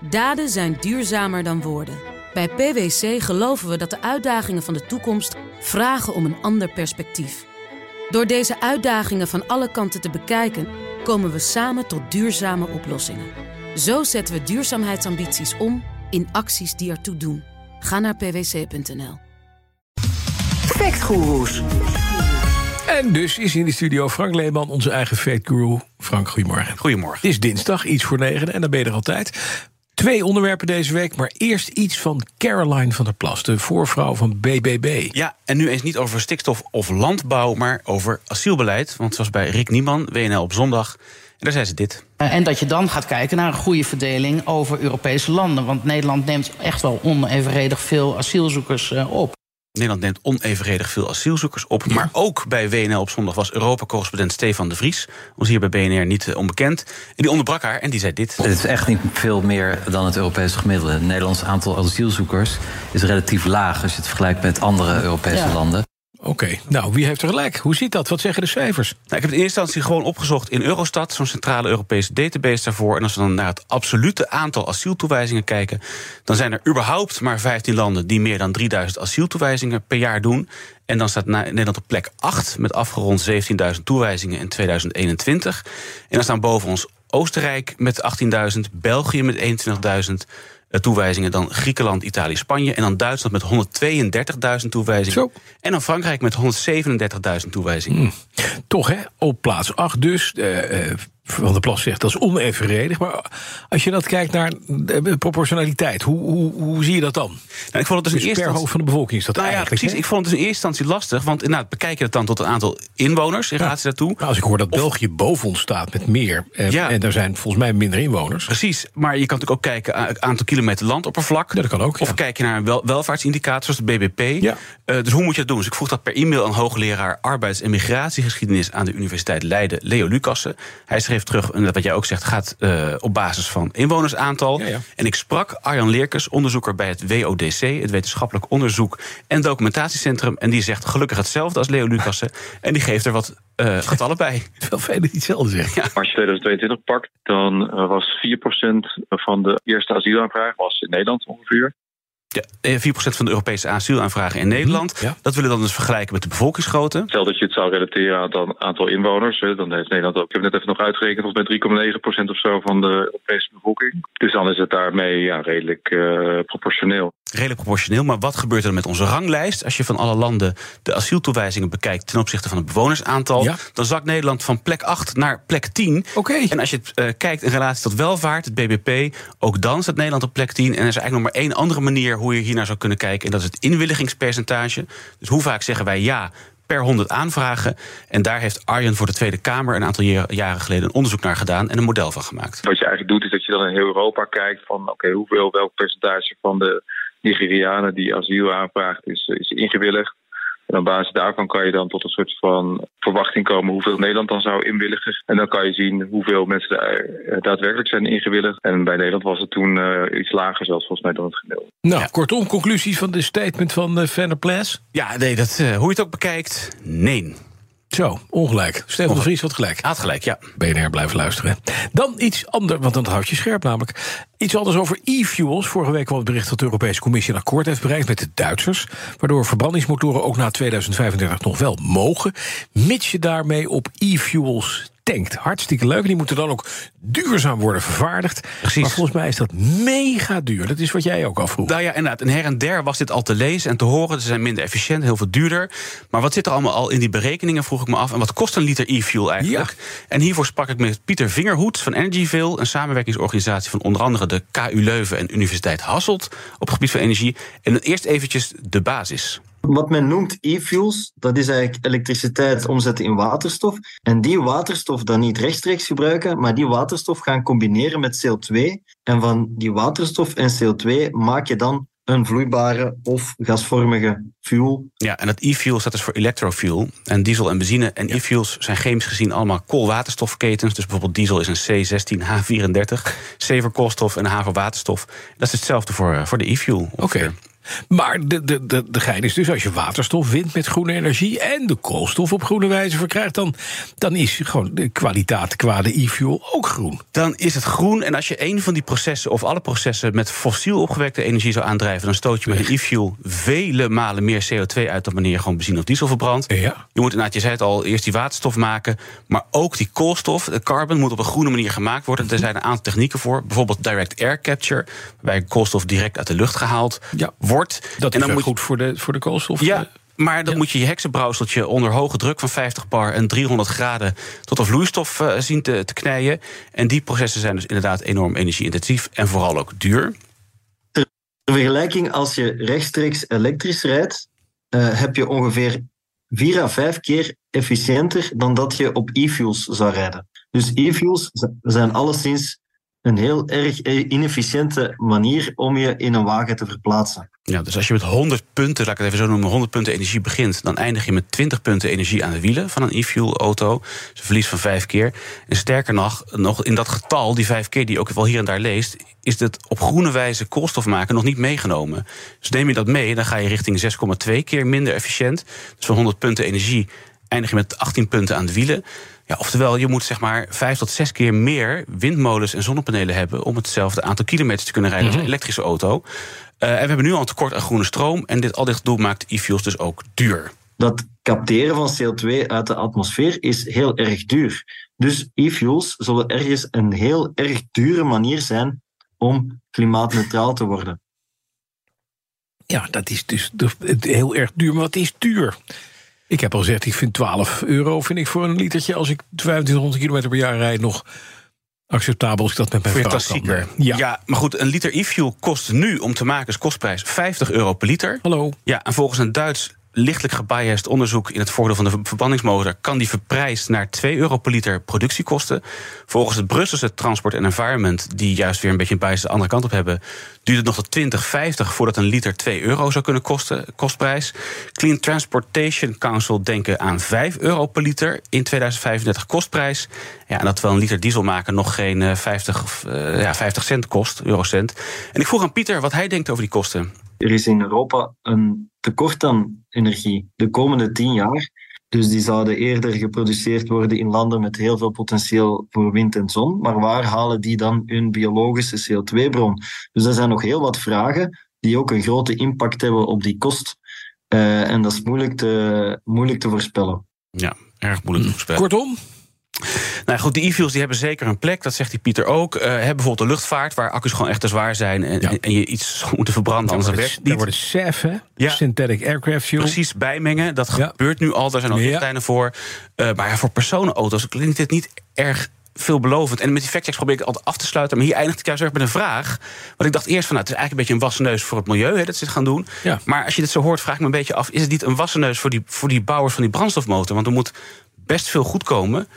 Daden zijn duurzamer dan woorden. Bij PwC geloven we dat de uitdagingen van de toekomst vragen om een ander perspectief. Door deze uitdagingen van alle kanten te bekijken, komen we samen tot duurzame oplossingen. Zo zetten we duurzaamheidsambities om in acties die ertoe doen. Ga naar pwc.nl. Factgoeroes. En dus is in de studio Frank Leeman, onze eigen fate guru. Frank, goedemorgen. Goedemorgen. Het is dinsdag, iets voor negen, en dan ben je er altijd. Twee onderwerpen deze week, maar eerst iets van Caroline van der Plas, de voorvrouw van BBB. Ja, en nu eens niet over stikstof of landbouw, maar over asielbeleid. Want zoals bij Rick Nieman, WNL op zondag. En daar zei ze dit. Eh, En dat je dan gaat kijken naar een goede verdeling over Europese landen. Want Nederland neemt echt wel onevenredig veel asielzoekers eh, op. Nederland neemt onevenredig veel asielzoekers op. Maar ook bij WNL op zondag was Europa-correspondent Stefan de Vries. Ons hier bij BNR niet eh, onbekend. En die onderbrak haar en die zei dit. Het is echt niet veel meer dan het Europese gemiddelde. Het Nederlands aantal asielzoekers is relatief laag als je het vergelijkt met andere Europese Ja. landen. Oké, nou, wie heeft er gelijk? Hoe ziet dat? Wat zeggen de cijfers? Nou, ik heb in eerste instantie gewoon opgezocht in Eurostat, zo'n centrale Europese database daarvoor. En als we dan naar het absolute aantal asieltoewijzingen kijken, dan zijn er überhaupt maar 15 landen die meer dan 3000 asieltoewijzingen per jaar doen. En dan staat Nederland op plek 8 met afgerond 17.000 toewijzingen in 2021. En dan staan boven ons Oostenrijk met 18.000, België met 21.000 eh, toewijzingen, dan Griekenland, Italië, Spanje en dan Duitsland met 132.000 toewijzingen. Zo. En dan Frankrijk met 137.000 toewijzingen. Toch, hè? Op plaats 8 dus. eh, eh, van der Plas zegt dat is onevenredig. Maar als je dat kijkt naar de proportionaliteit, hoe, hoe, hoe zie je dat dan? Nou, ik vond het dus in Dus eerste per hoofd van de bevolking is dat Nou ja, eigenlijk. precies. hè? Ik vond het dus in eerste instantie lastig. Want inderdaad, bekijk je het dan tot een aantal inwoners in relatie daartoe. Nou, als ik hoor dat België boven ons staat met meer. eh, Ja. En daar zijn volgens mij minder inwoners. Precies. Maar je kan natuurlijk ook kijken aantal kilometer landoppervlak. Ja, dat kan ook, Of ja. kijk je naar een wel, welvaartsindicator zoals de BBP. Ja. Eh, dus hoe moet je dat doen? Dus ik vroeg dat per e-mail aan hoogleraar arbeids- en migratiegeschiedenis aan de Universiteit Leiden, Leo Lucassen. Hij terug, en wat jij ook zegt, gaat eh, op basis van inwonersaantal. Ja, ja. En ik sprak Arjan Leerkes, onderzoeker bij het WODC, het Wetenschappelijk Onderzoek en Documentatiecentrum. En die zegt gelukkig hetzelfde als Leo Lucassen. En die geeft er wat eh getallen bij. Veel velen die hetzelfde zeggen. Als je 2022 pakt, dan eh, was 4% van de eerste asielaanvraag was in Nederland ongeveer. Ja, eh, 4% van de Europese asielaanvragen in Nederland. Mhm, ja. Dat willen we dan dus vergelijken met de bevolkingsgrootte. Stel dat je het zou relateren aan het aan- aantal inwoners, dan heeft Nederland ook, ik heb het net even nog uitgerekend, volgens mij 3,9% of zo van de Europese bevolking. Dus dan is het daarmee ja, redelijk eh, proportioneel. Redelijk proportioneel. Maar wat gebeurt er met onze ranglijst? Als je van alle landen de asieltoewijzingen bekijkt ten opzichte van het bewonersaantal, Ja. dan zakt Nederland van plek 8 naar plek 10. Oké. En als je het eh, kijkt in relatie tot welvaart, het BBP, ook dan staat Nederland op plek 10. En er is eigenlijk nog maar één andere manier hoe je hier naar zou kunnen kijken. En dat is het inwilligingspercentage. Dus hoe vaak zeggen wij ja per 100 aanvragen? En daar heeft Arjen voor de Tweede Kamer een aantal jaren- jaren geleden een onderzoek naar gedaan en een model van gemaakt. Wat je eigenlijk doet, is dat je dan in heel Europa kijkt van oké, hoeveel, welk percentage van de Nigerianen die asiel aanvraagt is, is ingewilligd. En op basis daarvan kan je dan tot een soort van verwachting komen hoeveel Nederland dan zou inwilligen. En dan kan je zien hoeveel mensen daar eh, daadwerkelijk zijn ingewilligd. En bij Nederland was het toen eh, iets lager zelfs volgens mij dan het gemiddelde. Nou, kortom, conclusies van de statement van uh, Van der Plas. Ja, nee, dat, eh, hoe je het ook bekijkt, nee. Zo, ongelijk. Stefan de Vries had gelijk. Had gelijk, ja. BNR blijven luisteren. Dan iets anders, want dan houd je scherp namelijk. Iets anders over e-fuels. Vorige week kwam het bericht dat de Europese Commissie een akkoord heeft bereikt met de Duitsers. Waardoor verbrandingsmotoren ook na 2035 nog wel mogen. Mits je daarmee op e-fuels Hartstikke leuk. En die moeten dan ook duurzaam worden vervaardigd. Precies. Maar volgens mij is dat mega duur. Dat is wat jij ook al vroeg. Nou ja, inderdaad. En her en der was dit al te lezen en te horen. Ze zijn minder efficiënt, heel veel duurder. Maar wat zit er allemaal al in die berekeningen, vroeg ik me af. En wat kost een liter e-fuel eigenlijk? En hiervoor sprak ik met Pieter Vingerhoed van Energyville... een samenwerkingsorganisatie van onder andere de KU Leuven... en Universiteit Hasselt op het gebied van energie. En dan eerst eventjes de basis. Wat men noemt e-fuels, dat is eigenlijk elektriciteit omzetten in waterstof. En die waterstof dan niet rechtstreeks gebruiken, maar die waterstof gaan combineren met CO2. En van die waterstof en CO2 maak je dan een vloeibare of gasvormige fuel. Ja, en dat e-fuel staat dus voor electrofuel. En diesel en benzine en e-fuels zijn chemisch gezien allemaal koolwaterstofketens. Dus bijvoorbeeld diesel is een C16H34, C voor koolstof en H voor waterstof. Dat is hetzelfde voor, eh, voor de e-fuel. Oké. Maar de, de, de, de gein is dus, als je waterstof wint met groene energie... en de koolstof op groene wijze verkrijgt... dan, dan is gewoon de kwaliteit qua de e-fuel ook groen. Dan is het groen. En als je een van die processen of alle processen... met fossiel opgewekte energie zou aandrijven... dan stoot je met een e-fuel vele malen meer CO2 uit... dan wanneer je gewoon benzine of diesel verbrandt. Ja. Je moet inderdaad, je zei het al, eerst die waterstof maken... maar ook die koolstof, de carbon, moet op een groene manier gemaakt worden. Er zijn een aantal technieken voor. Bijvoorbeeld direct air capture... waarbij koolstof direct uit de lucht gehaald Ja. wordt. Dat en is dan moet goed voor de, voor de koolstof. ja, eh, maar dan Ja. moet je je heksenbrouwseltje onder hoge druk van 50 bar en 300 graden tot een vloeistof eh, zien te, te knijden. En die processen zijn dus inderdaad enorm energie-intensief en vooral ook duur. Ter vergelijking, als je rechtstreeks elektrisch rijdt, eh, heb je ongeveer 4 à 5 keer efficiënter dan dat je op e-fuels zou rijden. Dus e-fuels zijn alleszins een heel erg inefficiënte manier om je in een wagen te verplaatsen. Ja, dus als je met 100 punten, laat ik het even zo noemen, 100 punten energie begint, dan eindig je met 20 punten energie aan de wielen van een e-fuel auto. Dus een verlies van vijf keer. En sterker nog, nog in dat getal, die vijf keer die je ook wel hier en daar leest, is het op groene wijze koolstof maken nog niet meegenomen. Dus neem je dat mee, dan ga je richting 6,2 keer minder efficiënt. Dus van 100 punten energie eindig je met 18 punten aan de wielen. Ja, oftewel, je moet zeg maar vijf tot zes keer meer windmolens en zonnepanelen hebben om hetzelfde aantal kilometers te kunnen rijden als een elektrische auto. Eh, en we hebben nu al een tekort aan groene stroom. En dit, al dit gedoe maakt e-fuels dus ook duur. Dat capteren van CO2 uit de atmosfeer is heel erg duur. Dus e-fuels zullen ergens een heel erg dure manier zijn om klimaatneutraal te worden. Ja, dat is dus het- heel erg duur. Maar wat is duur? Ik heb al gezegd, ik vind 12 euro vind ik voor een litertje... als ik 2500 kilometer per jaar rijd nog acceptabel... als ik dat met mijn vrouw kan. Ja. ja, maar goed, een liter e-fuel kost nu om te maken is kostprijs 50 euro per liter. Hallo. Ja, en volgens een Duits lichtelijk gebiased onderzoek in het voordeel van de ver- verbrandingsmotor kan die verprijsd naar 2 euro per liter productiekosten. Volgens het Brusselse Transport and Environment, die juist weer een beetje een bias de andere kant op hebben, duurt het nog tot 2050 voordat een liter 2 euro zou kunnen kosten, kostprijs. Clean Transportation Council denken aan 5 euro per liter in 2035 kostprijs. Ja, en dat wel een liter diesel maken nog geen eh, 50, of, eh, ja, 50 cent kost, eurocent. En ik vroeg aan Pieter wat hij denkt over die kosten. Er is in Europa een tekort aan energie de komende tien jaar. Dus die zouden eerder geproduceerd worden in landen met heel veel potentieel voor wind en zon. Maar waar halen die dan hun biologische CO2-bron? Dus er zijn nog heel wat vragen die ook een grote impact hebben op die kost. Eh, en dat is moeilijk te, moeilijk te voorspellen. Ja, erg moeilijk te voorspellen. Kortom, Nou goed, die e-fuels die hebben zeker een plek, dat zegt die Pieter ook. Eh hebben bijvoorbeeld de luchtvaart, waar accu's gewoon echt te zwaar zijn... en, Ja. en je iets moeten verbranden, anders werkt het niet. wordt SAF, hè? Ja. Synthetic Aircraft Fuel. Precies bijmengen, dat Ja. gebeurt nu al, daar zijn al richtlijnen voor. Eh, maar ja, voor personenauto's klinkt dit niet erg veelbelovend. En met die factchecks probeer ik het altijd af te sluiten. Maar hier eindigt ik juist erg met een vraag. Want ik dacht eerst van, nou, het is eigenlijk een beetje een wassen neus voor het milieu... Hè, dat ze dit gaan doen. Ja. Maar als je dit zo hoort, vraag ik me een beetje af... is het niet een wassen neus voor die, voor die bouwers van die brandstofmotor? Want er moet best veel goed komen...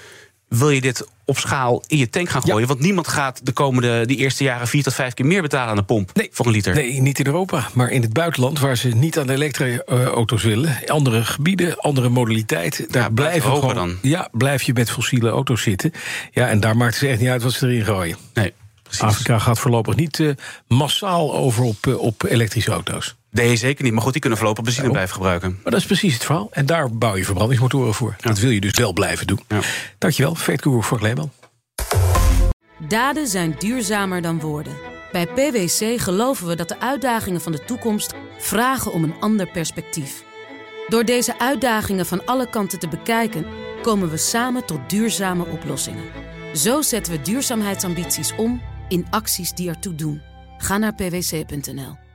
Wil je dit op schaal in je tank gaan gooien? Want niemand gaat de komende, die eerste jaren vier tot vijf keer meer betalen aan de pomp Nee. voor een liter. Nee, niet in Europa, maar in het buitenland... waar ze niet aan de elektra-auto's willen. Andere gebieden, andere modaliteiten. Daar Ja, blijven blijven gewoon, dan. Ja, blijf je met fossiele auto's zitten. Ja, en daar maakt het echt niet uit wat ze erin gooien. Nee, precies. Afrika gaat voorlopig niet eh, massaal over op, eh, op elektrische auto's. Nee, zeker niet. Maar goed, die kunnen voorlopig benzine Ja. blijven gebruiken. Maar dat is precies het verhaal. En daar bouw je verbrandingsmotoren voor. Dat wil je dus wel blijven doen. Ja. Dankjewel, Fred Koer voor Leeman. Daden zijn duurzamer dan woorden. Bij PwC geloven we dat de uitdagingen van de toekomst vragen om een ander perspectief. Door deze uitdagingen van alle kanten te bekijken, komen we samen tot duurzame oplossingen. Zo zetten we duurzaamheidsambities om in acties die ertoe doen. Ga naar pwc.nl.